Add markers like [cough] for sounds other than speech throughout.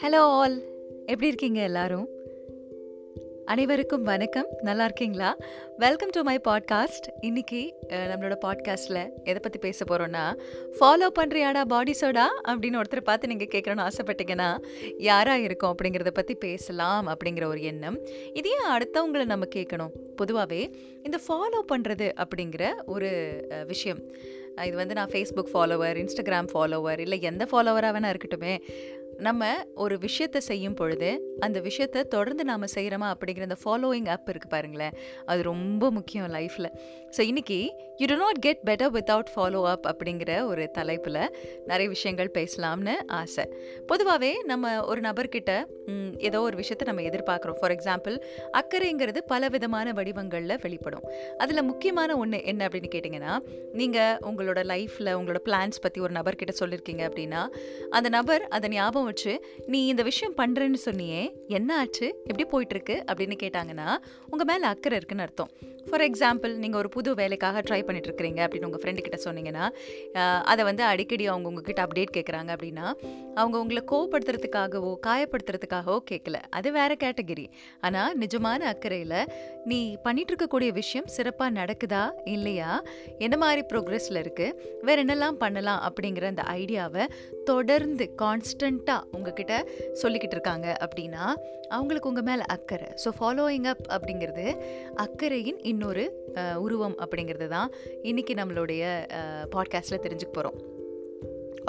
Hello all எப்படி இருக்கீங்க எல்லாரும்? அனைவருக்கும் வணக்கம். நல்லா இருக்கீங்களா? வெல்கம் டு மை பாட்காஸ்ட் இன்னைக்கு நம்மளோட பாட்காஸ்ட்டில் எதை பற்றி பேச போகிறோன்னா ஃபாலோ பண்ணுறியாடா பாடி சோடா அப்படின்னு ஒருத்தர் பார்த்து நீங்கள் கேட்கணும்னு ஆசைப்பட்டீங்கன்னா யாராக இருக்கும் அப்படிங்கிறத பற்றி பேசலாம் அப்படிங்கிற ஒரு எண்ணம். இதே அடுத்தவங்களை நம்ம கேட்கணும். பொதுவாகவே இந்த ஃபாலோ பண்ணுறது அப்படிங்கிற ஒரு விஷயம். இது வந்து நான் ஃபேஸ்புக் ஃபாலோவர் இன்ஸ்டாகிராம் ஃபாலோவர் இல்லை எந்த ஃபாலோவராக வேணா இருக்கட்டுமே நம்ம ஒரு விஷயத்தை செய்யும் பொழுது அந்த விஷயத்தை தொடர்ந்து நாம் செய்கிறோமா அப்படிங்கிற அந்த ஃபாலோயிங் அப் இருக்குது பாருங்களேன். அது ரொம்ப முக்கியம் லைஃப்பில் ஸோ இன்னைக்கு you do not get better without follow up அப்படிங்கிற ஒரு தலைப்பில் நிறைய விஷயங்கள் பேசலாம்னு ஆசை. பொதுவாகவே நம்ம ஒரு நபர்கிட்ட ஏதோ ஒரு விஷயத்தை நம்ம எதிர்பார்க்குறோம். ஃபார் எக்ஸாம்பிள் அக்கறைங்கிறது பல விதமான வடிவங்களில் வெளிப்படும். அதில் முக்கியமான ஒன்று என்ன அப்படின்னு கேட்டிங்கன்னா நீங்கள் உங்களோட லைஃப்பில் உங்களோட பிளான்ஸ் பற்றி ஒரு நபர்கிட்ட சொல்லியிருக்கீங்க அப்படின்னா அந்த நபர் அதை ஞாபகம் வச்சு நீ இந்த விஷயம் பண்ணுறேன்னு சொன்னியே என்ன ஆச்சு? எப்படி போயிட்டுருக்கு? அப்படின்னு கேட்டாங்கன்னா உங்கள் மேலே அக்கறை இருக்குன்னு அர்த்தம். ஃபார் எக்ஸாம்பிள் நீங்கள் ஒரு புது வேலைக்காக ட்ரை பண்ணிட்டு இருக்கிறீங்க அப்படின்னு உங்கள் ஃப்ரெண்டு கிட்ட சொன்னீங்கன்னா அதை வந்து அடிக்கடி அவங்க உங்ககிட்ட அப்டேட் கேட்குறாங்க அப்படின்னா அவங்க உங்களை கோவப்படுத்துறதுக்காகவோ காயப்படுத்துறதுக்காகவோ கேட்கல அது வேற கேட்டகரி ஆனால் நிஜமான அக்கறையில் நீ பண்ணிட்டு இருக்கக்கூடிய விஷயம் சிறப்பாக நடக்குதா? இல்லையா? என்ன மாதிரி ப்ரோக்ரஸில் இருக்குது வேற என்னெல்லாம் பண்ணலாம்? அப்படிங்கிற அந்த ஐடியாவை தொடர்ந்து கான்ஸ்டண்ட்டாக உங்ககிட்ட சொல்லிக்கிட்டு இருக்காங்க அப்படின்னா அவங்களுக்கு உங்கள் மேலே அக்கறை. ஸோ ஃபாலோயிங் அப் அப்படிங்கிறது அக்கறையின் இன்னொரு உருவம் அப்படிங்கிறது தான் இன்றைக்கி நம்மளுடைய பாட்காஸ்ட்டில் தெரிஞ்சுக்க போகிறோம்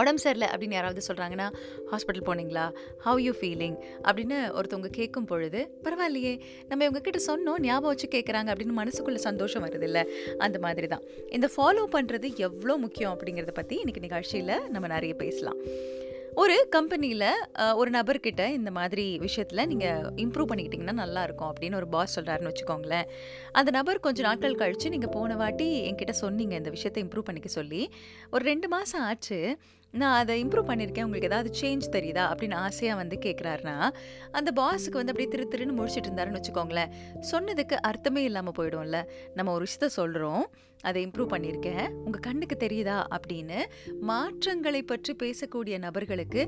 உடம்பு சரியில்லை அப்படின்னு யாராவது சொல்கிறாங்கன்னா ஹாஸ்பிட்டல் போனீங்களா? ஹவ் யூ ஃபீலிங் அப்படின்னு ஒருத்தவங்க கேட்கும் பொழுது பரவாயில்லையே நம்ம இவங்கக்கிட்ட சொன்னோம் ஞாபகம் வச்சு கேட்குறாங்க அப்படின்னு மனசுக்குள்ளே சந்தோஷம் வருது இல்லை அந்த மாதிரி தான். இந்த ஃபாலோ பண்ணுறது எவ்வளோ முக்கியம் அப்படிங்கிறத பற்றி இன்றைக்கி நிகழ்ச்சியில் நம்ம நிறைய பேசலாம். ஒரு கம்பெனியில் ஒரு நபர்கிட்ட இந்த மாதிரி விஷயத்தில் நீங்கள் இம்ப்ரூவ் பண்ணிக்கிட்டிங்கன்னா நல்லாயிருக்கும் அப்படின்னு ஒரு பாஸ் சொல்கிறாருன்னு வச்சுக்கோங்களேன். அந்த நபர் கொஞ்சம் நாட்கள் கழித்து நீங்கள் போன வாட்டி என்கிட்ட சொன்னீங்க இந்த விஷயத்தை இம்ப்ரூவ் பண்ணிக்க சொல்லி. ஒரு ரெண்டு மாதம் ஆச்சு. நான் அதை இம்ப்ரூவ் பண்ணியிருக்கேன் உங்களுக்கு ஏதாவது சேஞ்ச் தெரியுதா? அப்படின்னு ஆசையாக வந்து கேட்குறாருனா அந்த பாஸுக்கு வந்து அப்படியே திரு திருன்னு முடிச்சிட்டு இருந்தாருன்னு வச்சுக்கோங்களேன். சொன்னதுக்கு அர்த்தமே இல்லாமல் போயிடும்ல. நம்ம ஒரு விஷயத்த சொல்கிறோம் அதை இம்ப்ரூவ் பண்ணியிருக்கேன். உங்கள் கண்ணுக்கு தெரியுதா அப்படின்னு மாற்றங்களை பற்றி பேசக்கூடிய நபர்களுக்கு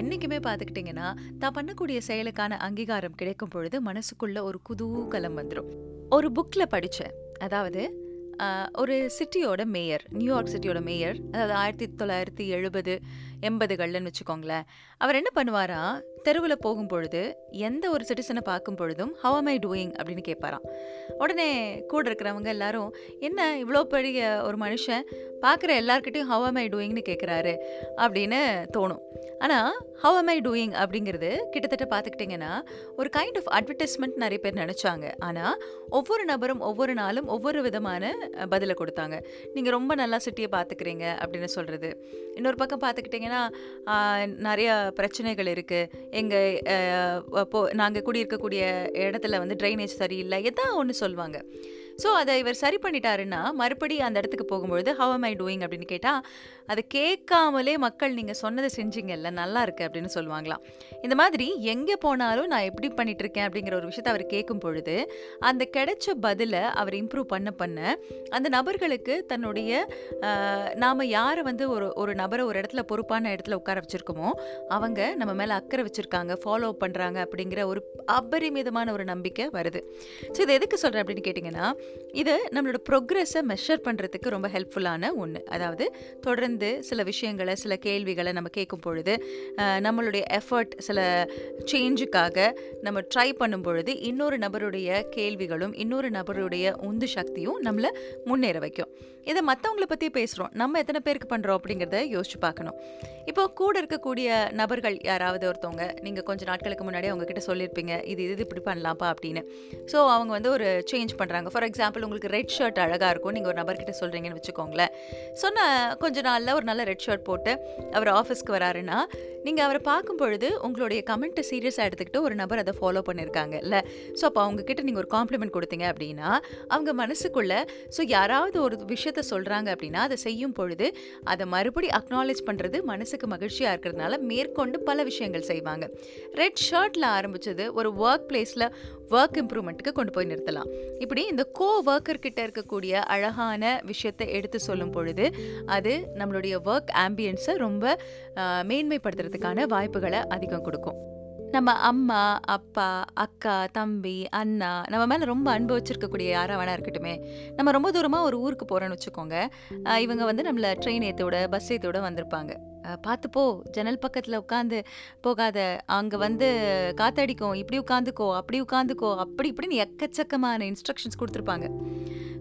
என்றைக்குமே பார்த்துக்கிட்டிங்கன்னா தான் பண்ணக்கூடிய செயலுக்கான அங்கீகாரம் கிடைக்கும் பொழுது மனசுக்குள்ள ஒரு குதூகலம் வந்துடும் ஒரு புக்கில் படித்தேன் அதாவது ஒரு சிட்டியோட மேயர் நியூயார்க் சிட்டியோட மேயர் அதாவது ஆயிரத்தி தொள்ளாயிரத்தி எழுபது எண்பதுகள்னு வச்சுக்கோங்களேன். அவர் என்ன பண்ணுவாரா தெருவில் போகும்பொழுது எந்த ஒரு சிட்டிசனை பார்க்கும் பொழுதும் ஹவ் am ஐ டூயிங் அப்படின்னு கேட்பாராம் உடனே கூட இருக்கிறவங்க எல்லாரும் என்ன இவ்வளோ பெரிய ஒரு மனுஷன்? பார்க்குற எல்லாருக்கிட்டையும் ஹவ் ஆம் ஐ டூயிங்னு கேட்குறாரு அப்படின்னு தோணும். ஆனால் ஹவ் ஆம் ஐ டூயிங் அப்படிங்கிறது கிட்டத்தட்ட பார்த்துக்கிட்டிங்கன்னா ஒரு கைண்ட் ஆஃப் அட்வர்டைஸ்மெண்ட் நிறைய பேர் நினச்சாங்க. ஆனால் ஒவ்வொரு நபரும் ஒவ்வொரு நாளும் ஒவ்வொரு விதமான பதிலை கொடுத்தாங்க. நீங்கள் ரொம்ப நல்லா சிட்டியை பார்த்துக்கிறீங்க அப்படின்னு சொல்கிறது இன்னொரு பக்கம் பார்த்துக்கிட்டிங்கன்னா நிறையா பிரச்சனைகள் இருக்குது எங்கள் போ நாங்கள் குடியிருக்கக்கூடிய இடத்துல வந்து ட்ரைனேஜ் சரியில்லை எதா ஒன்று சொல்லுவாங்க. ஸோ அதை இவர் சரி பண்ணிட்டாருன்னா மறுபடி அந்த இடத்துக்கு போகும்பொழுது ஹவ் ஐ டூயிங் அப்படின்னு கேட்டால் அதை கேட்காமலே மக்கள் நீங்கள் சொன்னதை செஞ்சீங்கல்ல நல்லா இருக்கு அப்படின்னு சொல்லுவாங்களாம். இந்த மாதிரி எங்கே போனாலும் நான் எப்படி பண்ணிட்டு இருக்கேன் அப்படிங்கிற ஒரு விஷயத்தை அவர் கேட்கும் பொழுது அந்த கிடைச்ச பதிலை அவர் இம்ப்ரூவ் பண்ண பண்ண அந்த நபர்களுக்கு தன்னுடைய நாம் யாரை வந்து ஒரு ஒரு நபரை ஒரு இடத்துல பொறுப்பான இடத்துல உட்கார வச்சுருக்கோமோ அவங்க நம்ம மேலே அக்கறை வச்சிருக்காங்க ஃபாலோ பண்ணுறாங்க அப்படிங்கிற ஒரு அபரிமிதமான ஒரு நம்பிக்கை வருது. ஸோ இது எதுக்கு சொல்கிறேன் அப்படின்னு கேட்டிங்கன்னா இது நம்மளோட ப்ரொக்ரெஸை மெஷர் பண்ணுறதுக்கு ரொம்ப ஹெல்ப்ஃபுல்லான ஒன்று அதாவது தொடர்ந்து சில விஷயங்களை சில கேள்விகளை நம்ம கேட்கும் பொழுது நம்மளுடைய எஃபர்ட் சில சேஞ்சுக்காக நம்ம ட்ரை பண்ணும் பொழுது இன்னொரு நபருடைய கேள்விகளும் இன்னொரு நபருடைய உந்து சக்தியும் நம்மளை முன்னேற வைக்கும். இதை மற்றவங்கள பற்றி பேசுகிறோம் நம்ம எத்தனை பேருக்கு பண்ணுறோம் அப்படிங்கிறத யோசிச்சு பார்க்கணும். இப்போ கூட இருக்கக்கூடிய நபர்கள் யாராவது ஒருத்தவங்க நீங்கள் கொஞ்சம் நாட்களுக்கு முன்னாடி அவங்கக்கிட்ட சொல்லியிருப்பீங்க இது இது இப்படி பண்ணலாம்ப்பா அப்படின்னு. ஸோ அவங்க வந்து ஒரு சேஞ்ச் பண்ணுறாங்க ஃபார் எக்ஸாம்பிள் உங்களுக்கு ரெட் ஷர்ட் அழகாக இருக்கும். நீங்கள் ஒரு நபர்கிட்ட சொல்கிறீங்கன்னு வச்சுக்கோங்களேன். சொன்ன கொஞ்ச நாளில் ஒரு நல்ல ரெட் ஷர்ட் போட்டு அவர் ஆஃபீஸ்க்கு வராருன்னா நீங்கள் அவரை பார்க்கும் பொழுது உங்களுடைய கமெண்ட்டை சீரியஸாக எடுத்துக்கிட்டு ஒரு நபர் அதை ஃபாலோ பண்ணியிருக்காங்க இல்லை? ஸோ அப்போ அவங்கக்கிட்ட நீங்கள் ஒரு காம்ப்ளிமெண்ட் கொடுத்தீங்க அப்படின்னா அவங்க மனசுக்குள்ளே ஸோ யாராவது ஒரு விஷயத்த சொல்கிறாங்க அப்படின்னா அதை செய்யும் பொழுது அதை மறுபடி அக்னாலேஜ் பண்ணுறது மனசுக்கு மகிழ்ச்சியாக இருக்கிறதுனால மேற்கொண்டு பல விஷயங்கள் செய்வாங்க. ரெட் ஷர்ட்டில் ஆரம்பிச்சது ஒரு ஒர்க் பிளேஸில் ஒர்க் இம்ப்ரூவ்மெண்ட்டுக்கு கொண்டு போய் நிறுத்தலாம். இப்படி இந்த கோ ஒர்க்கர்கிட்ட இருக்கக்கூடிய அழகான விஷயத்தை எடுத்து சொல்லும் பொழுது அது நம்மளுடைய ஒர்க் ஆம்பியன்ஸை ரொம்ப மேன்மைப்படுத்துறதுக்கான வாய்ப்புகளை அதிகம் கொடுக்கும். நம்ம அம்மா அப்பா அக்கா தம்பி அண்ணா நம்ம மேலே ரொம்ப அன்பு வச்சுருக்கக்கூடிய யாராக வேணா இருக்கட்டுமே நம்ம ரொம்ப தூரமாக ஒரு ஊருக்கு போகிறோன்னு வச்சுக்கோங்க இவங்க வந்து நம்மளை ட்ரெயின் ஏற்றோட பஸ் ஏற்றோட வந்திருப்பாங்க. பார்த்துப்போ பார்த்து போ ஜன்னல் பக்கத்தில் உட்காந்து போகாத அங்கே வந்து காத்தடிக்கும் இப்படி உட்காந்துக்கோ அப்படி உட்காந்துக்கோ அப்படி இப்படின்னு எக்கச்சக்கமான இன்ஸ்ட்ரக்ஷன்ஸ் கொடுத்துருப்பாங்க.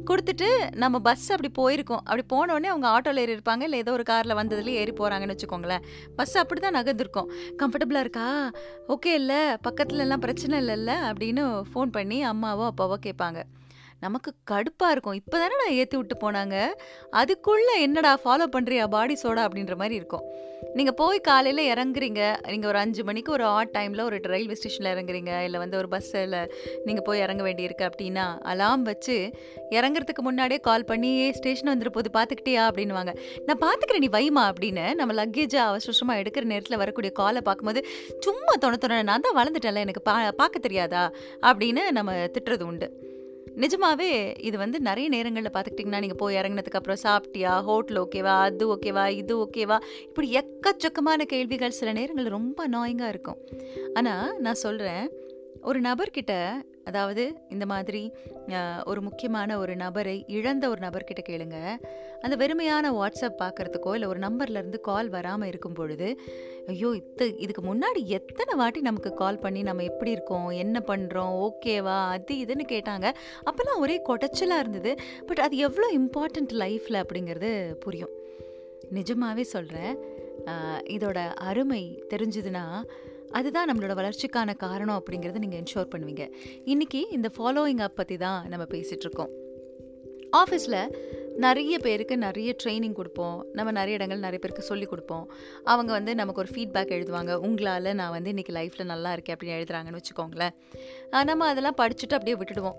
கொடுத்துட்டு நம்ம பஸ் அப்படி போயிருக்கோம். அப்படி போனோடனே அவங்க ஆட்டோவில் ஏறி இருப்பாங்க. இல்லை ஏதோ ஒரு காரில் வந்ததுலேயே ஏறி போகிறாங்கன்னு வச்சுக்கோங்களேன். பஸ் அப்படி தான் நகர்ந்துருக்கும். கம்ஃபர்டபுளாக இருக்கா? ஓகே இல்லை. பக்கத்துலலாம் பிரச்சனை இல்லைல்ல. அப்படின்னு ஃபோன் பண்ணி அம்மாவோ அப்பாவோ கேட்பாங்க. நமக்கு கடுப்பாக இருக்கும். இப்போ தானே நான் ஏற்றி விட்டு போனாங்க. அதுக்குள்ளே என்னடா ஃபாலோ பண்ணுறியா பாடி சோடா அப்படின்ற மாதிரி இருக்கும். நீங்கள் போய் காலையில் இறங்குறீங்க. நீங்கள் ஒரு அஞ்சு மணிக்கு ஒரு ஆட் டைமில் ஒரு ரயில்வே ஸ்டேஷனில் இறங்குறீங்க. இல்லை வந்து ஒரு பஸ்ஸில் நீங்கள் போய் இறங்க வேண்டியிருக்கு அப்படின்னா அலாம் வச்சு இறங்குறதுக்கு முன்னாடியே கால் பண்ணி ஸ்டேஷன் வந்துட்டு போது பார்த்துக்கிட்டியா அப்படின்னுவாங்க. நான் பார்த்துக்கிறேன் நீ வைமா அப்படின்னு நம்ம லக்கேஜை அவசரமாக எடுக்கிற நேரத்தில் வரக்கூடிய காலை பார்க்கும்போது சும்மா தொண தொண நான் தான் வளர்ந்துட்டேன்ல எனக்கு பா பார்க்க தெரியாதா? அப்படின்னு நம்ம திட்டுறது உண்டு. நிஜமாவே இது வந்து நிறைய நேரங்களில் பார்த்துக்கிட்டிங்கன்னா நீங்கள் போய் இறங்கினதுக்கு அப்புறம் சாப்பிட்டியா? ஹோட்டல் ஓகேவா அது ஓகேவா இது ஓகேவா இப்படி எக்கச்சக்கமான கேள்விகள் சில நேரங்களில் ரொம்ப நாயிங்காக இருக்கும். ஆனால் நான் சொல்கிறேன் ஒரு நபர்கிட்ட அதாவது இந்த மாதிரி ஒரு முக்கியமான ஒரு நபரை இழந்த ஒரு நபர்கிட்ட கேளுங்க. அந்த வெறுமையான வாட்ஸ்அப் பார்க்குறதுக்கோ இல்லை ஒரு நம்பர்லேருந்து கால் வராமல் இருக்கும் பொழுது ஐயோ இத்து இதுக்கு முன்னாடி எத்தனை வாட்டி நமக்கு கால் பண்ணி நம்ம எப்படி இருக்கோம் என்ன பண்ணுறோம் ஓகேவா அது இதுன்னு கேட்டாங்க. அப்போல்லாம் ஒரே கொடைச்சலாக இருந்தது. பட் அது எவ்வளோ இம்பார்ட்டண்ட் லைஃப்பில் அப்படிங்கிறது புரியும். நிஜமாகவே சொல்கிறேன் இதோட அருமை தெரிஞ்சுதுன்னா அதுதான் நம்மளோட வளர்ச்சிக்கான காரணம் அப்படிங்கிறத நீங்கள் என்ஷோர் பண்ணுவீங்க. இன்னைக்கு இந்த ஃபாலோயிங் அப் பற்றி தான் நம்ம பேசிகிட்ருக்கோம் ஆஃபீஸில் நிறைய பேருக்கு நிறைய ட்ரைனிங் கொடுப்போம். நம்ம நிறைய இடங்கள் நிறைய பேருக்கு சொல்லி கொடுப்போம். அவங்க வந்து நமக்கு ஒரு ஃபீட்பேக் எழுதுவாங்க. உங்களால் நான் வந்து இன்றைக்கி லைஃப்பில் நல்லா இருக்கேன் அப்படின்னு எழுதுறாங்கன்னு வச்சுக்கோங்களேன். நம்ம அதெல்லாம் படிச்சுட்டு அப்படியே விட்டுடுவோம்.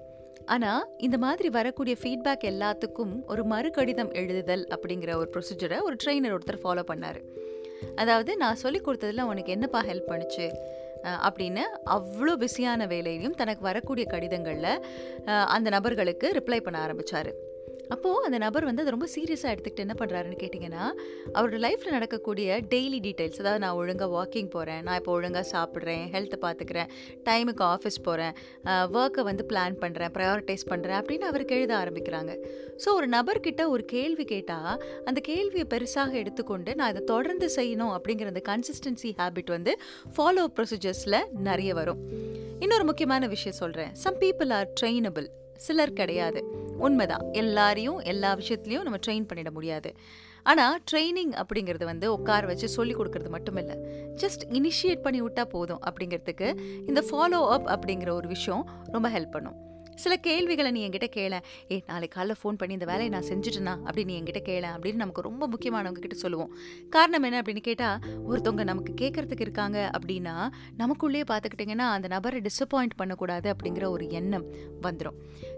ஆனால் இந்த மாதிரி வரக்கூடிய ஃபீட்பேக் எல்லாத்துக்கும் ஒரு மறுகடிதம் எழுதுதல் அப்படிங்கிற ஒரு ப்ரொசீஜரை ஒரு ட்ரெயினர் ஒருத்தர் ஃபாலோ பண்ணார். அதாவது நான் சொல்லி கொடுத்ததில் உனக்கு என்னப்பா ஹெல்ப் பண்ணுச்சு? அப்படின்னு அவ்வளோ பிஸியான வேலையிலையும் தனக்கு வரக்கூடிய கடிதங்களில் அந்த நபர்களுக்கு ரிப்ளை பண்ண ஆரம்பித்தார் அப்போது அந்த நபர் வந்து அதை ரொம்ப சீரியஸாக எடுத்துக்கிட்டு என்ன பண்ணுறாருன்னு கேட்டிங்கன்னா அவரோட லைஃப்பில் நடக்கக்கூடிய டெய்லி டீட்டெயில்ஸ் அதாவது நான் ஒழுங்காக வாக்கிங் போகிறேன் நான் இப்போ ஒழுங்காக சாப்பிட்றேன் ஹெல்த்தை பார்த்துக்கிறேன் டைமுக்கு ஆஃபீஸ் போகிறேன் ஒர்க்கை வந்து பிளான் பண்ணுறேன் ப்ரையாரிட்டைஸ் பண்ணுறேன் அப்படின்னு அவருக்கு எழுத ஆரம்பிக்கிறாங்க. ஸோ ஒரு நபர்கிட்ட ஒரு கேள்வி கேட்டால் அந்த கேள்வியை பெருசாக எடுத்துக்கொண்டு நான் இதை தொடர்ந்து செய்யணும் அப்படிங்கிற அந்த கன்சிஸ்டன்சி ஹேபிட் வந்து ஃபாலோ ப்ரொசீஜர்ஸில் நிறைய வரும். இன்னொரு முக்கியமான விஷயம் சொல்கிறேன் சம் பீப்புள் ஆர் ட்ரெயினபிள் சிலர் கிடையாது. உண்மைதான். எல்லாரையும் எல்லா விஷயத்துலையும் நம்ம ட்ரெயின் பண்ணிட முடியாது. ஆனால் ட்ரைனிங் அப்படிங்கிறது வந்து உட்கார வச்சு சொல்லி கொடுக்கறது மட்டும் இல்லை ஜஸ்ட் இனிஷியேட் பண்ணி விட்டால் போதும் அப்படிங்கிறதுக்கு இந்த ஃபாலோ அப் அப்படிங்கிற ஒரு விஷயம் ரொம்ப ஹெல்ப் பண்ணும். சில கேள்விகளை நீ என்கிட்ட கேள. ஏ நாளைக்கு காலைல ஃபோன் பண்ணி இந்த வேலையை நான் செஞ்சுட்டேனா? அப்படின்னு நீ என்கிட்ட கேள அப்படின்னு நமக்கு ரொம்ப முக்கியமானவங்க கிட்ட சொல்லுவோம். காரணம் என்ன அப்படின்னு கேட்டால் ஒருத்தவங்க நமக்கு கேட்கறதுக்கு இருக்காங்க அப்படின்னா நமக்குள்ளேயே பார்த்துக்கிட்டிங்கன்னா அந்த நபரை டிசப்பாயிண்ட் பண்ணக்கூடாது அப்படிங்கிற ஒரு எண்ணம் வந்துடும்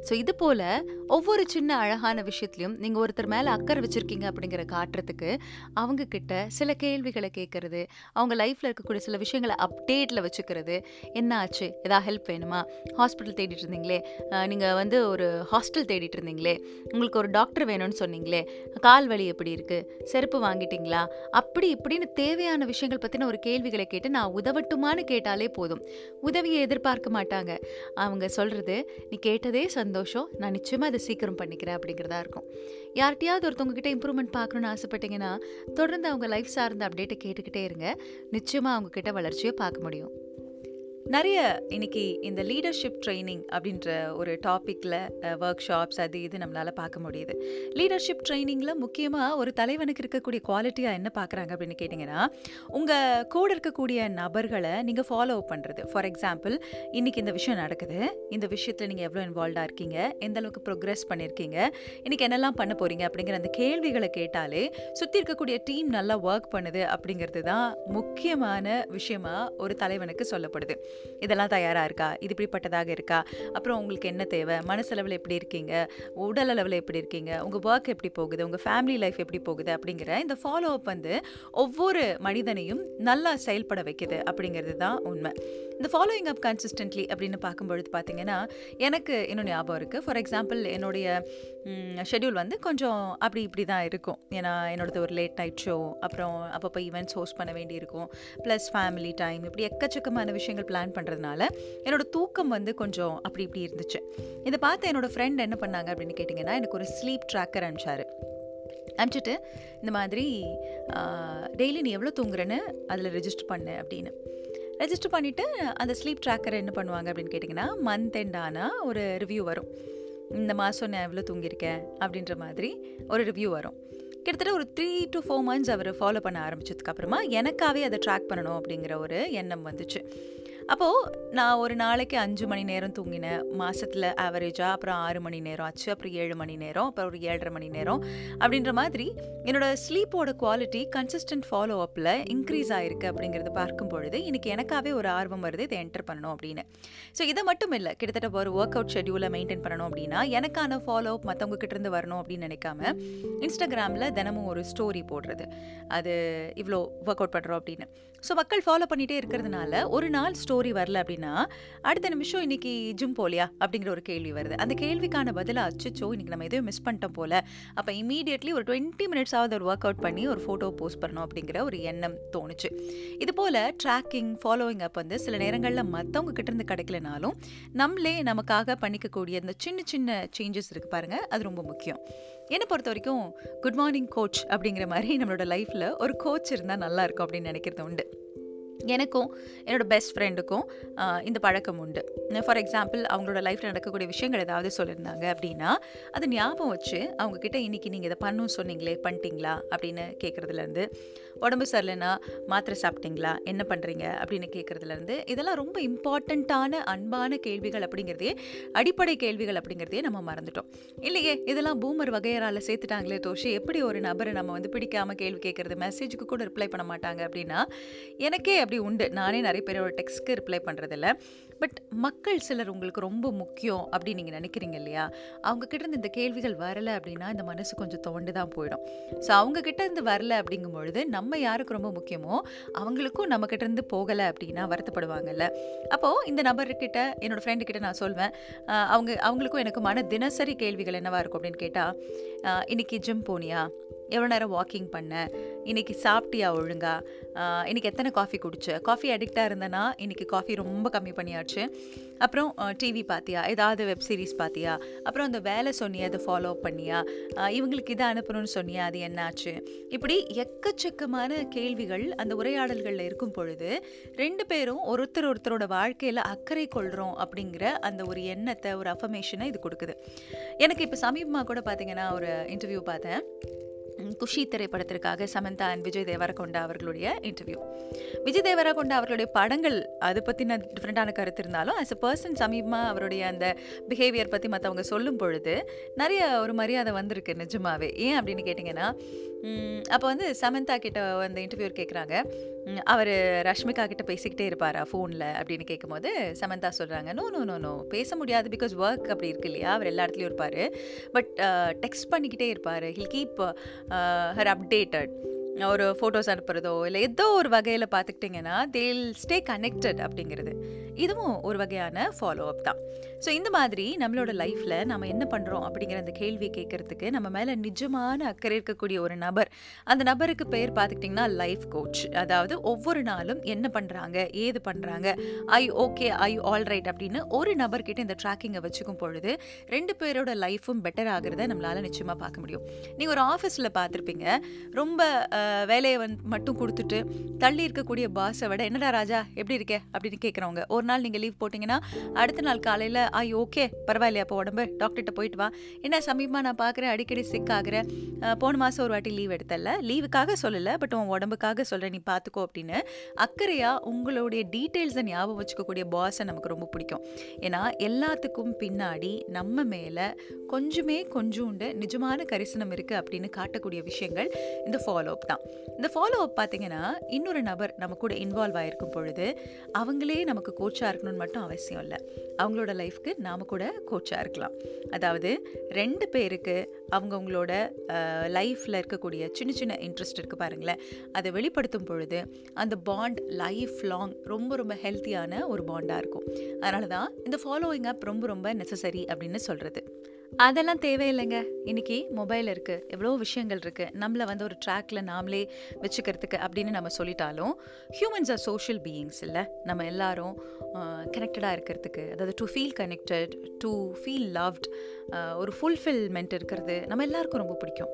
ஸோ இது போல் ஒவ்வொரு சின்ன அழகான விஷயத்துலையும் நீங்கள் ஒருத்தர் மேலே அக்கறை வச்சுருக்கீங்க அப்படிங்கிற காட்டுறதுக்கு அவங்க கிட்ட சில கேள்விகளை கேட்கறது அவங்க லைஃப்பில் இருக்கக்கூடிய சில விஷயங்களை அப்டேட்டில் வச்சுக்கிறது என்ன ஆச்சு ஏதாவது ஹெல்ப் வேணுமா? ஹாஸ்பிட்டல் தேடிட்டு இருந்தீங்களே? நீங்கள் வந்து ஒரு ஹாஸ்டல் தேடிட்டு இருந்தீங்களே உங்களுக்கு ஒரு டாக்டர் வேணும்னு சொன்னீங்களே கால் வலி எப்படி இருக்குது செருப்பு வாங்கிட்டீங்களா? அப்படி இப்படின்னு தேவையான விஷயங்கள் பற்றின ஒரு கேள்விகளை கேட்டு நான் உதவட்டுமான்னு கேட்டாலே போதும். உதவியை எதிர்பார்க்க மாட்டாங்க. அவங்க சொல்கிறது நீ கேட்டதே சந்தோஷம் நான் நிச்சயமாக அதை சீக்கிரம் பண்ணிக்கிறேன் அப்படிங்கிறதா இருக்கும். யார்கிட்டயாவது ஒருத்தவங்ககிட்ட இம்ப்ரூவ்மெண்ட் பார்க்கணுன்னு ஆசைப்பட்டீங்கன்னா தொடர்ந்து அவங்க லைஃப் சார்ந்த அப்டேட்டை கேட்டுக்கிட்டே இருங்க. நிச்சயமாக அவங்கக்கிட்ட வளர்ச்சியை பார்க்க முடியும். நிறைய இன்னைக்கு இந்த லீடர்ஷிப் ட்ரைனிங் அப்படின்ற ஒரு டாப்பிக்கில் ஒர்க் ஷாப்ஸ் அது இது நம்மளால் பார்க்க முடியுது. லீடர்ஷிப் ட்ரைனிங்கில் முக்கியமாக ஒரு தலைவனுக்கு இருக்கக்கூடிய குவாலிட்டியாக என்ன பார்க்குறாங்க அப்படின்னு கேட்டிங்கன்னா உங்கள் கூட இருக்கக்கூடிய நபர்களை நீங்கள் ஃபாலோ பண்ணுறது ஃபார் எக்ஸாம்பிள் இன்றைக்கி இந்த விஷயம் நடக்குது. இந்த விஷயத்தில் நீங்கள் எவ்வளோ இன்வால்வ்டாக இருக்கீங்க? எந்த அளவுக்கு ப்ரோக்ரஸ் பண்ணியிருக்கீங்க இன்றைக்கி என்னெல்லாம் பண்ண போகிறீங்க அப்படிங்கிற அந்த கேள்விகளை கேட்டாலே சுற்றி இருக்கக்கூடிய டீம் நல்லா ஒர்க் பண்ணுது அப்படிங்கிறது தான் முக்கியமான விஷயமா ஒரு தலைவனுக்கு சொல்லப்படுது. இதெல்லாம் தயாராக இருக்கா? இது இப்படிப்பட்டதாக இருக்கா? அப்புறம் உங்களுக்கு என்ன தேவை? மனசளவில் எப்படி இருக்கீங்க? உடல் அளவில் எப்படி இருக்கீங்க? உங்கள் ஒர்க் எப்படி போகுது? உங்கள் ஃபேமிலி லைஃப் எப்படி போகுது? அப்படிங்கிற இந்த ஃபாலோ அப் வந்து ஒவ்வொரு மனிதனையும் நல்லா செயல்பட வைக்குது அப்படிங்கிறது தான் உண்மை. இந்த ஃபாலோயிங் அப் கன்சிஸ்டன்ட்லி அப்படின்னு பார்க்கும்பொழுது பார்த்தீங்கன்னா எனக்கு இன்னும் ஞாபகம் இருக்குது ஃபார் எக்ஸாம்பிள் என்னுடைய ஷெட்யூல் வந்து கொஞ்சம் அப்படி இப்படி தான் இருக்கும். ஏன்னா என்னோடது ஒரு லேட் நைட் ஷோ அப்புறம் அப்பப்போ ஈவெண்ட்ஸ் ஹோஸ்ட் பண்ண வேண்டியிருக்கும். ப்ளஸ் ஃபேமிலி டைம் இப்படி எக்கச்சக்கமான விஷயங்கள் பிளான் பண்ணுறதுனால என்னோட தூக்கம் வந்து கொஞ்சம் அப்படி இப்படி இருந்துச்சு. இதை பார்த்து என்னோட ஃப்ரெண்ட் என்ன பண்ணாங்க அப்படின்னு கேட்டிங்கன்னா எனக்கு ஒரு ஸ்லீப் ட்ராக்கர் அனுப்பிச்சாரு. அனுப்பிச்சிட்டு இந்த மாதிரி டெய்லி நீ எவ்வளோ தூங்குறேன்னு அதில் ரெஜிஸ்டர் பண்ணு அப்படின்னு. ரெஜிஸ்டர் பண்ணிவிட்டு அந்த ஸ்லீப் ட்ராக்கர் என்ன பண்ணுவாங்க அப்படின்னு கேட்டிங்கன்னா மந்த் எண்ட் ஆனால் ஒரு ரிவ்யூ வரும். இந்த மாதம் நான் எவ்வளோ தூங்கியிருக்கேன் அப்படின்ற மாதிரி ஒரு ரிவ்யூ வரும். கிட்டத்தட்ட ஒரு த்ரீ டு ஃபோர் மந்த்ஸ் அவர் ஃபாலோ பண்ண ஆரம்பிச்சதுக்கப்புறமா எனக்காகவே அதை ட்ராக் பண்ணணும் அப்படிங்கிற ஒரு எண்ணம் வந்துச்சு. அப்போது நான் ஒரு நாளைக்கு அஞ்சு மணி நேரம் தூங்கினேன். மாதத்தில் ஆவரேஜாக அப்புறம் ஆறு மணி நேரம் ஆச்சு அப்புறம் ஏழு மணி நேரம் அப்புறம் ஒரு ஏழரை மணி நேரம் அப்படின்ற மாதிரி என்னோடய ஸ்லீப்போட குவாலிட்டி கன்சிஸ்டன்ட் ஃபாலோ அப்பில் இன்க்ரீஸ் ஆகிருக்கு அப்படிங்கிறது பார்க்கும் பொழுது இன்றைக்கி எனக்காகவே ஒரு ஆர்வம் வருது இதை என்டர் பண்ணணும் அப்படின்னு. ஸோ இதை மட்டும் இல்லை கிட்டத்தட்ட ஒரு ஒர்க் அவுட் ஷெடியூலை மெயின்டைன் பண்ணணும் அப்படின்னா எனக்கான ஃபாலோ அப் மற்றவங்க கிட்டேருந்து வரணும் அப்படின்னு நினைக்காம இன்ஸ்டாகிராமில் தினமும் ஒரு ஸ்டோரி போடுறது. அது இவ்வளோ ஒர்க் அவுட் பண்ணுறோம் அப்படின்னு. ஸோ மக்கள் ஃபாலோ பண்ணிகிட்டே இருக்கிறதுனால ஒரு நாள் ஸ்டோரி வரல அப்படின்னா அடுத்த நிமிஷம் இன்னைக்கு ஜிம் போலியா? அப்படிங்கிற ஒரு கேள்வி வருது. அந்த கேள்விக்கான பதிலாக அச்சுச்சோ இன்னைக்கு நம்ம எதையும் மிஸ் பண்ணிட்டோம் போல. அப்போ இமீடியட்லி ஒரு டுவெண்ட்டி மினிட்ஸ் ஆகுது ஒரு ஒர்க் அவுட் பண்ணி ஒரு ஃபோட்டோ போஸ்ட் பண்ணணும் அப்படிங்கிற ஒரு எண்ணம் தோணுச்சு. இது போல் ட்ராக்கிங் ஃபாலோவிங் அப் வந்து சில நேரங்களில் மற்றவங்க கிட்டேருந்து கிடைக்கலனாலும் நம்மளே நமக்காக பண்ணிக்கக்கூடிய இந்த சின்ன சின்ன சேஞ்சஸ் இருக்குது பாருங்கள் அது ரொம்ப முக்கியம். என்னை பொறுத்த வரைக்கும் குட் மார்னிங் கோச் அப்படிங்கிற மாதிரி நம்மளோட லைஃப்பில் ஒரு கோச் இருந்தால் நல்லா இருக்கும் அப்படின்னு நினைக்கிறது உண்டு. எனக்கும் என்னோடய பெஸ்ட் ஃப்ரெண்டுக்கும் இந்த பழக்கம் உண்டு. ஃபார் எக்ஸாம்பிள் அவங்களோட லைஃப்பில் நடக்கக்கூடிய விஷயங்கள் ஏதாவது சொல்லியிருந்தாங்க அப்படின்னா அது ஞாபகம் வச்சு அவங்கக்கிட்ட இன்றைக்கி நீங்கள் இதை பண்ணும் சொன்னீங்களே பண்ணிட்டீங்களா அப்படின்னு கேட்குறதுலேருந்து உடம்பு சரியில்லைன்னா மாத்திரை சாப்பிட்டீங்களா என்ன பண்ணுறீங்க அப்படின்னு கேட்குறதுலேருந்து இதெல்லாம் ரொம்ப இம்பார்ட்டண்ட்டான அன்பான கேள்விகள் அப்படிங்கிறதே அடிப்படை கேள்விகள் அப்படிங்கிறதே நம்ம மறந்துட்டோம். இல்லையே இதெல்லாம் பூமர் வகையரால் சேர்த்துட்டாங்களே தோஷி எப்படி ஒரு நபரை நம்ம வந்து பிடிக்காமல் கேள்வி கேட்குறது மெசேஜுக்கு கூட ரிப்ளை பண்ண மாட்டாங்க அப்படின்னா எனக்கே அப்படி உண்டு. நானே நிறைய பேரோட டெக்ஸ்ட்க்கு ரிப்ளை பண்ணுறதில்ல பட் மக்கள் சிலர் உங்களுக்கு ரொம்ப முக்கியம் அப்படின்னு நீங்கள் நினைக்கிறீங்க இல்லையா? அவங்கக்கிட்ட இருந்து இந்த கேள்விகள் வரலை அப்படின்னா இந்த மனசு கொஞ்சம் தோண்டு தான் போயிடும். ஸோ அவங்கக்கிட்ட இருந்து வரல அப்படிங்கும் பொழுது நம்ம யாருக்கு ரொம்ப முக்கியமோ அவங்களுக்கும் நம்மக்கிட்ட இருந்து போகலை அப்படின்னா வருத்தப்படுவாங்கல்ல. அப்போது இந்த நபர்கிட்ட என்னோடய ஃப்ரெண்டுக்கிட்ட நான் சொல்வேன் அவங்க அவங்களுக்கும் எனக்கு மன தினசரி கேள்விகள் என்னவாக இருக்கும்? அப்படின்னு கேட்டால் இன்றைக்கி ஜிம் போனியா? எவ்வளோ நேரம் வாக்கிங் பண்ண? இன்றைக்கி சாப்பிட்டியா ஒழுங்கா? இன்றைக்கி எத்தனை காஃபி குடிச்ச? காஃபி அடிக்டாக இருந்தேன்னா இன்றைக்கி காஃபி ரொம்ப கம்மி பண்ணியாச்சு. அப்புறம் டிவி பார்த்தியா ஏதாவது வெப் சீரிஸ் பார்த்தியா அப்புறம் அந்த வேலை சொன்னியா? அதை ஃபாலோ பண்ணியா? இவங்களுக்கு இதை அனுப்பணும்னு சொன்னியா? அது என்னாச்சு? இப்படி எக்கச்சக்கமான கேள்விகள் அந்த உரையாடல்களில் இருக்கும் பொழுது ரெண்டு பேரும் ஒருத்தர் ஒருத்தரோட வாழ்க்கையில் அக்கறை கொள்கிறோம் அப்படிங்கிற அந்த ஒரு எண்ணத்தை ஒரு அஃபர்மேஷனை இது கொடுக்குது. எனக்கு இப்போ சமீபமாக கூட பார்த்தீங்கன்னா ஒரு இன்டர்வியூ பார்த்தேன். குஷி திரைப்படத்திற்காக சமந்தா அண்ட் விஜய் தேவரகொண்டா அவர்களுடைய இன்டர்வியூ விஜய் தேவரகொண்டா அவர்களுடைய படங்கள் அதை பற்றின டிஃப்ரெண்ட்டான கருத்து இருந்தாலும் ஆஸ் அ பர்சன் சமீபமாக அவருடைய அந்த பிஹேவியர் பற்றி மற்றவங்க சொல்லும் பொழுது நிறைய ஒரு மரியாதை வந்திருக்கு நிஜமாவே. ஏன் அப்படின்னு கேட்டிங்கன்னா அப்போ வந்து சமந்தா கிட்ட அந்த இன்டர்வியூர் கேட்குறாங்க அவர் ரஷ்மிகா கிட்ட பேசிக்கிட்டே இருப்பாரா ஃபோனில் அப்படின்னு கேட்கும்போது சமந்தா சொல்கிறாங்க நோ நோ நோ நோ பேச முடியாது பிகாஸ் ஒர்க் அப்படி இருக்கு இல்லையா? அவர் எல்லா இடத்துலையும் இருப்பார். பட் டெக்ஸ்ட் பண்ணிக்கிட்டே இருப்பார். ஹில் கீப் ஹர் அப்டேட்டட் ஒரு ஃபோட்டோஸ் அனுப்புகிறதோ இல்லை ஏதோ ஒரு வகையில் பார்த்துக்கிட்டிங்கன்னா தேல் ஸ்டே கனெக்டட் அப்படிங்கிறது. இதுவும் ஒரு வகையான ஃபாலோ அப் தான். ஸோ இந்த மாதிரி நம்மளோட லைஃப்பில் நம்ம என்ன பண்ணுறோம் அப்படிங்கிற அந்த கேள்வியை கேட்குறதுக்கு நம்ம மேலே நிஜமான அக்கறை இருக்கக்கூடிய ஒரு நபர் அந்த நபருக்கு பேர் பார்த்துக்கிட்டிங்கன்னா லைஃப் கோச் அதாவது ஒவ்வொரு நாளும் என்ன பண்ணுறாங்க ஏது பண்ணுறாங்க I okay I all right அப்படின்னு ஒரு நபர்கிட்ட இந்த ட்ராக்கிங்கை வச்சுக்கும் பொழுது ரெண்டு பேரோட லைஃப்பும் பெட்டர் ஆகிறத நம்மளால் நிச்சயமாக பார்க்க முடியும். நீங்கள் ஒரு ஆஃபீஸில் பார்த்துருப்பீங்க ரொம்ப வேலையை வந்து மட்டும் கொடுத்துட்டு தள்ளி இருக்கக்கூடிய பாஸை விட என்னடா ராஜா எப்படி இருக்கே? அப்படின்னு கேட்குறவங்க ஒரு நாள் நீங்கள் லீவ் போட்டிங்கன்னா அடுத்த நாள் காலையில் ஐ ஓகே பரவாயில்லையா அப்போ உடம்பு? டாக்டர்கிட்ட போயிட்டு வா. என்ன சமீபமாக நான் பார்க்குறேன் அடிக்கடி சிக் ஆகிறேன் போன மாதம் ஒரு வாட்டி லீவ் எடுத்தல லீவுக்காக சொல்லலை பட் உன் உடம்புக்காக சொல்கிறேன் நீ பார்த்துக்கோ அப்படின்னு. அக்கறையாக உங்களுடைய டீட்டெயில்ஸை ஞாபகம் வச்சுக்கக்கூடிய பாஸை நமக்கு ரொம்ப பிடிக்கும். ஏன்னா எல்லாத்துக்கும் பின்னாடி நம்ம மேலே கொஞ்சமே கொஞ்சோண்டு நிஜமான கரிசனம் இருக்குது அப்படின்னு காட்டக்கூடிய விஷயங்கள் இந்த ஃபாலோ அப் தான். இந்த ஃபாலோ அப் பார்த்தீங்கன்னா இன்னொரு நபர் நம்ம கூட இன்வால்வ் ஆகிருக்கும் பொழுது அவங்களே நமக்கு கோச்சாக இருக்கணும்னு மட்டும் அவசியம் இல்லை. அவங்களோட லைஃப்க்கு நாம் கூட கோச்சாக இருக்கலாம். அதாவது ரெண்டு பேருக்கு அவங்கவுங்களோட லைஃப்பில் இருக்கக்கூடிய சின்ன சின்ன இன்ட்ரெஸ்ட் இருக்குது பாருங்களேன். அதை வெளிப்படுத்தும் பொழுது அந்த பாண்ட் லைஃப் லாங் ரொம்ப ரொம்ப ஹெல்த்தியான ஒரு பாண்டாக இருக்கும். அதனால தான் இந்த ஃபாலோயிங் அப் ரொம்ப ரொம்ப நெசசரி அப்படின்னு சொல்கிறது அதெல்லாம் தேவையில்லைங்க. இன்னைக்கு மொபைல் இருக்குது எவ்வளோ விஷயங்கள் இருக்குது நம்மளை வந்து ஒரு ட்ராக்ல நாமளே வச்சுக்கிறதுக்கு அப்படின்னு நம்ம சொல்லிட்டாலும் ஹியூமன்ஸ் ஆர் சோஷியல் பீயிங்ஸ் இல்லை. நம்ம எல்லாரும் கனெக்டடாக இருக்கிறதுக்கு அதாவது to feel connected to feel loved ஒரு ஃபுல்ஃபில்மெண்ட் இருக்கிறது. நம்ம எல்லாருக்கும் ரொம்ப பிடிக்கும்.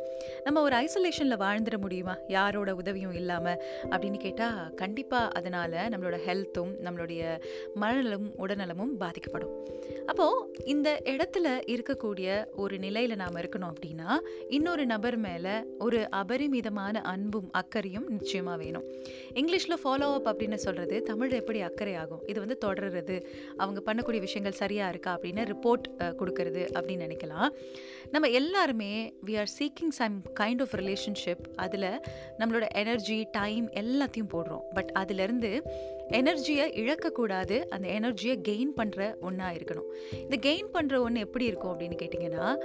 நம்ம ஒரு ஐசோலேஷனில் வாழ்ந்துட முடியுமா? யாரோட உதவியும் இல்லாமல் அப்படின்னு கேட்டால் கண்டிப்பாக அதனால் நம்மளோட ஹெல்த்தும் நம்மளுடைய மனநலமும் உடல்நலமும் பாதிக்கப்படும். அப்போது இந்த இடத்துல இருக்கக்கூடிய ஒரு நிலையில் நாம் இருக்கணும் அப்படின்னா இன்னொரு நபர் மேலே ஒரு அபரிமிதமான அன்பும் அக்கறையும் நிச்சயமாக வேணும். இங்கிலீஷில் ஃபாலோ அப் அப்படின்னு சொல்கிறது தமிழ் எப்படி அக்கறை ஆகும்? இது வந்து தொடர்றது. அவங்க பண்ணக்கூடிய விஷயங்கள் சரியாக இருக்கா? அப்படின்னு ரிப்போர்ட் கொடுக்கறது அப்படின்னு நினைக்கலாம். நம்ம எல்லாருமே we are seeking some kind of relationship அதில் நம்மளோட எனர்ஜி டைம் எல்லாத்தையும் போடுறோம். பட் அதுலேருந்து எனர்ஜியை இழக்கக்கூடாது. அந்த எனர்ஜியை கெயின் பண்ணுற ஒன்றா இருக்கணும். இந்த கெயின் பண்ணுற ஒன்று எப்படி இருக்கும் அப்படின்னு கேட்டிங்கன்னா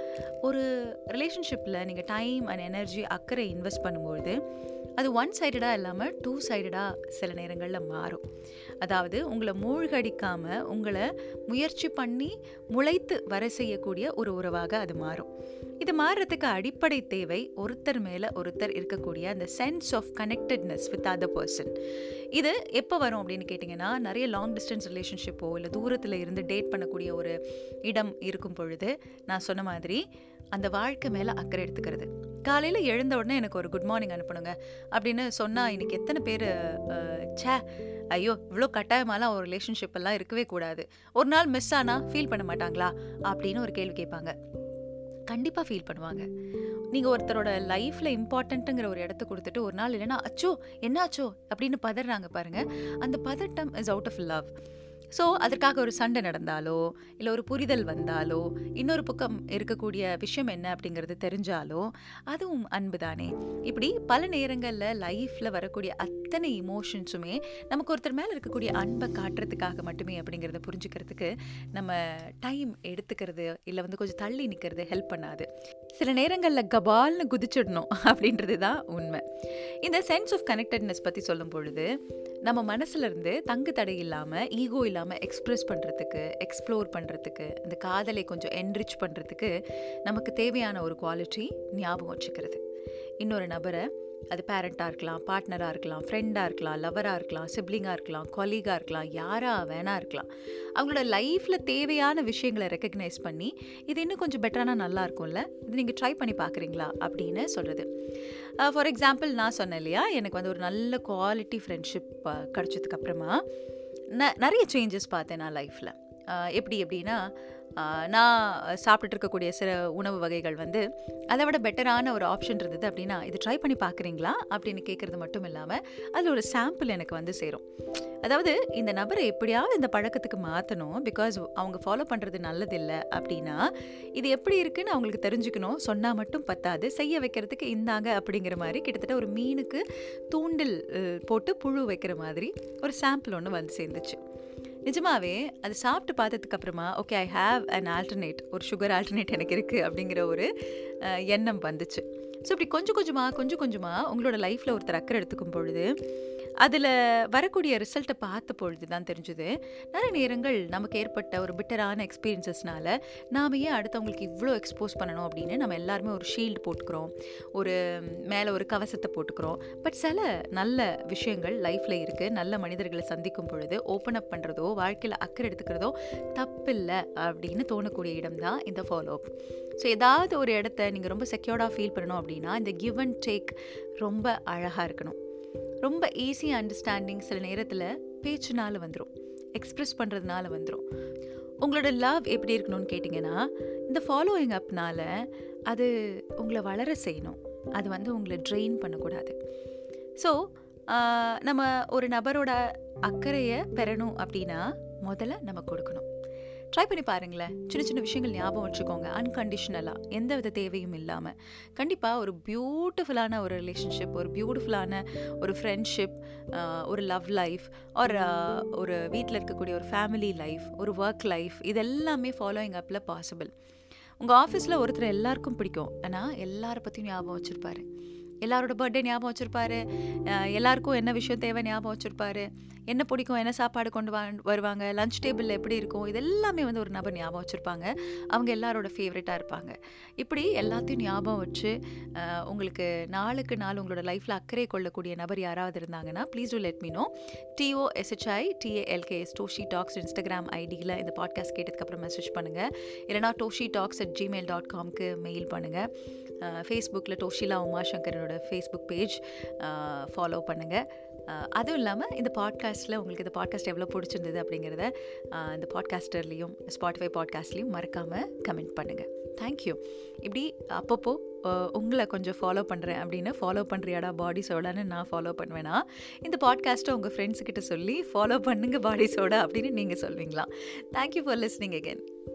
ஒரு ரிலேஷன்ஷிப்பில் நீங்கள் டைம் அண்ட் எனர்ஜி அக்கறை இன்வெஸ்ட் பண்ணும்பொழுது அது ஒன் சைடடாக இல்லாமல் டூ சைடடாக சில நேரங்களில் மாறும். அதாவது உங்களை மூழ்கடிக்காமல் உங்களை முயற்சி பண்ணி முளைத்து வர செய்யக்கூடிய ஒரு உறவாக அது மாறும். இது மாறுறதுக்கு அடிப்படை தேவை ஒருத்தர் மேலே ஒருத்தர் இருக்கக்கூடிய அந்த sense of connectedness with other person இது எப்போ வரும் அப்படின்னு கேட்டிங்கன்னா நிறைய லாங் டிஸ்டன்ஸ் ரிலேஷன்ஷிப்போ இல்லை தூரத்தில் இருந்து டேட் பண்ணக்கூடிய ஒரு இடம் இருக்கும் பொழுது நான் சொன்ன மாதிரி அந்த வாழ்க்கை மேலே அக்கறை எடுத்துக்கிறது. காலையில் எழுந்த உடனே எனக்கு ஒரு குட் மார்னிங் அனுப்பணுங்க. அப்படின்னு சொன்னால் இன்னைக்கு எத்தனை பேர் சே ஐயோ இவ்வளோ கட்டாயமாலாம் ஒரு ரிலேஷன்ஷிப் எல்லாம் இருக்கவே கூடாது. ஒரு நாள் மிஸ் ஆனால் ஃபீல் பண்ண மாட்டாங்களா? அப்படின்னு ஒரு கேள்வி கேட்பாங்க. கண்டிப்பாக ஃபீல் பண்ணுவாங்க. நீங்கள் ஒருத்தரோட லைஃப்பில் இம்பார்ட்டண்ட்டுங்கிற ஒரு இடத்த கொடுத்துட்டு ஒரு நாள் இல்லைன்னா அச்சோ என்னாச்சோ அப்படின்னு பதறாங்க பாருங்கள் அந்த பதட்டம் is out of love so அதற்காக ஒரு சண்டை நடந்தாலோ இல்லை ஒரு புரிதல் வந்தாலோ இன்னொரு பக்கம் இருக்கக்கூடிய விஷயம் என்ன அப்படிங்கிறது தெரிஞ்சாலோ அதுவும் அன்பு தானே இப்படி பல நேரங்களில் லைஃப்பில் வரக்கூடிய அத்தனை இமோஷன்ஸுமே நமக்கு ஒருத்தர் மேலே இருக்கக்கூடிய அன்பை காட்டுறதுக்காக மட்டுமே அப்படிங்கிறத புரிஞ்சுக்கிறதுக்கு நம்ம டைம் எடுத்துக்கிறது இல்லை வந்து கொஞ்சம் தள்ளி நிற்கிறது ஹெல்ப் பண்ணாது. சில நேரங்களில் கபால்னு குதிச்சிடணும் [laughs] அப்படின்றது தான் உண்மை. இந்த சென்ஸ் ஆஃப் கனெக்டட்னஸ் பற்றி சொல்லும் பொழுது நம்ம மனசுலேருந்து தங்கு தடை இல்லாமல் ஈகோ இல்லாமல் எக்ஸ்ப்ரெஸ் பண்ணுறதுக்கு எக்ஸ்ப்ளோர் பண்ணுறதுக்கு இந்த காதலை கொஞ்சம் என்ரிச் பண்ணுறதுக்கு நமக்கு தேவையான ஒரு குவாலிட்டி ஞாபகம் வச்சுக்கிறது. இன்னொரு நபரை அது பேரண்ட்டாக இருக்கலாம் பார்ட்னராக இருக்கலாம் ஃப்ரெண்டாக இருக்கலாம் லவராக இருக்கலாம் சிப்ளிங்காக இருக்கலாம் கொலீகாக இருக்கலாம் யாராக வேணா இருக்கலாம். அவங்களோட லைஃப்பில் தேவையான விஷயங்களை ரெக்கக்னைஸ் பண்ணி இது இன்னும் கொஞ்சம் பெட்டரானா நல்லா இருக்கும்ல? இது நீங்கள் ட்ரை பண்ணி பார்க்குறீங்களா அப்படின்னு சொல்கிறது ஃபார் எக்ஸாம்பிள் நான் சொன்னேன் இல்லையா? எனக்கு வந்து ஒரு நல்ல குவாலிட்டி ஃப்ரெண்ட்ஷிப் கிடச்சதுக்கப்புறமா ந நிறைய சேஞ்சஸ் பார்த்தேன் நான் லைஃப்பில் எப்படி எப்படின்னா நான் சாப்பிட்டுட்டு இருக்கக்கூடிய சில உணவு வகைகள் வந்து அதை விட பெட்டரான ஒரு ஆப்ஷன் இருந்தது அப்படின்னா இது ட்ரை பண்ணி பார்க்குறீங்களா அப்படின்னு கேட்குறது மட்டும் இல்லாமல் அதில் ஒரு சாம்பிள் எனக்கு வந்து சேரும். அதாவது இந்த நபரை எப்படியாவது இந்த பழக்கத்துக்கு மாற்றணும் பிகாஸ் அவங்க ஃபாலோ பண்ணுறது நல்லதில்லை அப்படின்னா இது எப்படி இருக்குன்னு அவங்களுக்கு தெரிஞ்சுக்கணும். சொன்னால் மட்டும் பத்தாது. செய்ய வைக்கிறதுக்கு இந்தாங்க அப்படிங்கிற மாதிரி கிட்டத்தட்ட ஒரு மீனுக்கு தூண்டில் போட்டு புழு வைக்கிற மாதிரி ஒரு சாம்பிள் ஒன்று வந்து சேர்ந்துச்சு. நிஜமாவே அது சாப்பிட்டு பார்த்ததுக்கு அப்புறமா okay I have an alternate ஒரு சுகர் ஆல்டர்னேட் எனக்கு இருக்குது அப்படிங்கிற ஒரு எண்ணம் வந்துச்சு. ஸோ இப்படி கொஞ்சம் கொஞ்சமாக கொஞ்சம் கொஞ்சமாக உங்களோட லைஃப்பில் ஒருத்தர் அக்கறை எடுத்துக்கும் பொழுது அதில் வரக்கூடிய ரிசல்ட்டை பார்த்த பொழுது தான் தெரிஞ்சுது. நிறைய நேரங்கள் நமக்கு ஏற்பட்ட ஒரு பிட்டரான எக்ஸ்பீரியன்சஸ்னால நாம் ஏன் அடுத்தவங்களுக்கு இவ்வளோ எக்ஸ்போஸ் பண்ணணும் அப்படின்னு நம்ம எல்லாருமே ஒரு ஷீல்டு போட்டுக்கிறோம். ஒரு மேலே ஒரு கவசத்தை போட்டுக்கிறோம். பட் சில நல்ல விஷயங்கள் லைஃப்பில் இருக்குது நல்ல மனிதர்களை சந்திக்கும் பொழுது ஓப்பன் அப் பண்ணுறதோ வாழ்க்கையில் அக்கறை எடுத்துக்கிறதோ தப்பில்லை அப்படின்னு தோணக்கூடிய இடம் தான் இந்த ஃபாலோ அப் ஸோ ஏதாவது ஒரு இடத்த நீங்கள் ரொம்ப செக்யூர்டாக ஃபீல் பண்ணணும் அப்படின்னா இந்த கிவ் அண்ட் டேக் ரொம்ப அழகாக இருக்கணும். ரொம்ப ஈஸி அண்டர்ஸ்டாண்டிங் சில நேரத்தில் பேச்சுனால வந்துடும் எக்ஸ்ப்ரெஸ் பண்ணுறதுனால வந்துடும் உங்களோட லவ் எப்படி இருக்கணும்னு கேட்டிங்கன்னா இந்த ஃபாலோயிங் அப்னால் அது உங்களை வளர செய்யணும். அது வந்து உங்களை ட்ரெயின் பண்ணக்கூடாது. ஸோ நம்ம ஒரு நபரோட அக்கறையை பெறணும் அப்படின்னா முதல்ல நம்ம கொடுக்கணும். ட்ரை பண்ணி பாருங்களேன். சின்ன சின்ன விஷயங்கள் ஞாபகம் வச்சுக்கோங்க. அன்கண்டிஷ்னலாக எந்த வித தேவையும் இல்லாமல் கண்டிப்பாக ஒரு பியூட்டிஃபுல்லான ஒரு ரிலேஷன்ஷிப் ஒரு பியூட்டிஃபுல்லான ஒரு ஃப்ரெண்ட்ஷிப் ஒரு லவ் லைஃப் ஒரு ஒரு வீட்டில் இருக்கக்கூடிய ஒரு ஃபேமிலி லைஃப் ஒரு ஒர்க் லைஃப் இதெல்லாமே ஃபாலோயிங் அப்பில் பாசிபிள் உங்கள் ஆஃபீஸில் ஒருத்தர் எல்லாருக்கும் பிடிக்கும். ஆனால் எல்லாரை பற்றியும் ஞாபகம் வச்சுருப்பாரு. எல்லாரோட பர்த்டே ஞாபகம் வச்சுருப்பாரு. எல்லாருக்கும் என்ன விஷயம் தேவை ஞாபகம் வச்சுருப்பாரு. என்ன பிடிக்கும் என்ன சாப்பாடு கொண்டு வா வருவாங்க லஞ்ச் டேபிளில் எப்படி இருக்கும் இது எல்லாமே வந்து ஒரு நபர் ஞாபகம் வச்சுருப்பாங்க. அவங்க எல்லாரோட ஃபேவரட்டாக இருப்பாங்க. இப்படி எல்லாத்தையும் ஞாபகம் வச்சு உங்களுக்கு நாளுக்கு நாள் உங்களோட லைஃப்பில் அக்கறை கொள்ளக்கூடிய நபர் யாராவது இருந்தாங்கன்னா please do let me know D O S H I T A L K S Doshi talks Instagram ஐடியில் இந்த பாட்காஸ்ட் கேட்டதுக்கப்புறம் மெசேஜ் பண்ணுங்கள் இல்லைனா Doshi talks at Gmail dot காம்க்கு mail பண்ணுங்கள் ஃபேஸ்புக்கில் டோஷிலா உமாசங்கரனோட ஃபேஸ்புக் பேஜ் ஃபாலோ பண்ணுங்கள் அதுவும் இல்லாமல் இந்த பாட்காஸ்ட்டில் உங்களுக்கு இந்த பாட்காஸ்ட் எவ்வளோ பிடிச்சிருந்தது அப்படிங்கிறத இந்த பாட்காஸ்டர்லேயும் ஸ்பாட்டிஃபை பாட்காஸ்ட்லேயும் மறக்காமல் கமெண்ட் பண்ணுங்கள் தேங்க்யூ இப்படி அப்பப்போ உங்களை கொஞ்சம் ஃபாலோ பண்ணுறேன் அப்படின்னு ஃபாலோ பண்ணுறியாடா பாடி சோடான்னு நான் ஃபாலோ பண்ணுவேன்னா இந்த பாட்காஸ்ட்டை உங்கள் ஃப்ரெண்ட்ஸுக்கிட்ட சொல்லி ஃபாலோ பண்ணுங்க பாடி சோடா அப்படின்னு நீங்கள் சொல்வீங்களா? Thank you for listening again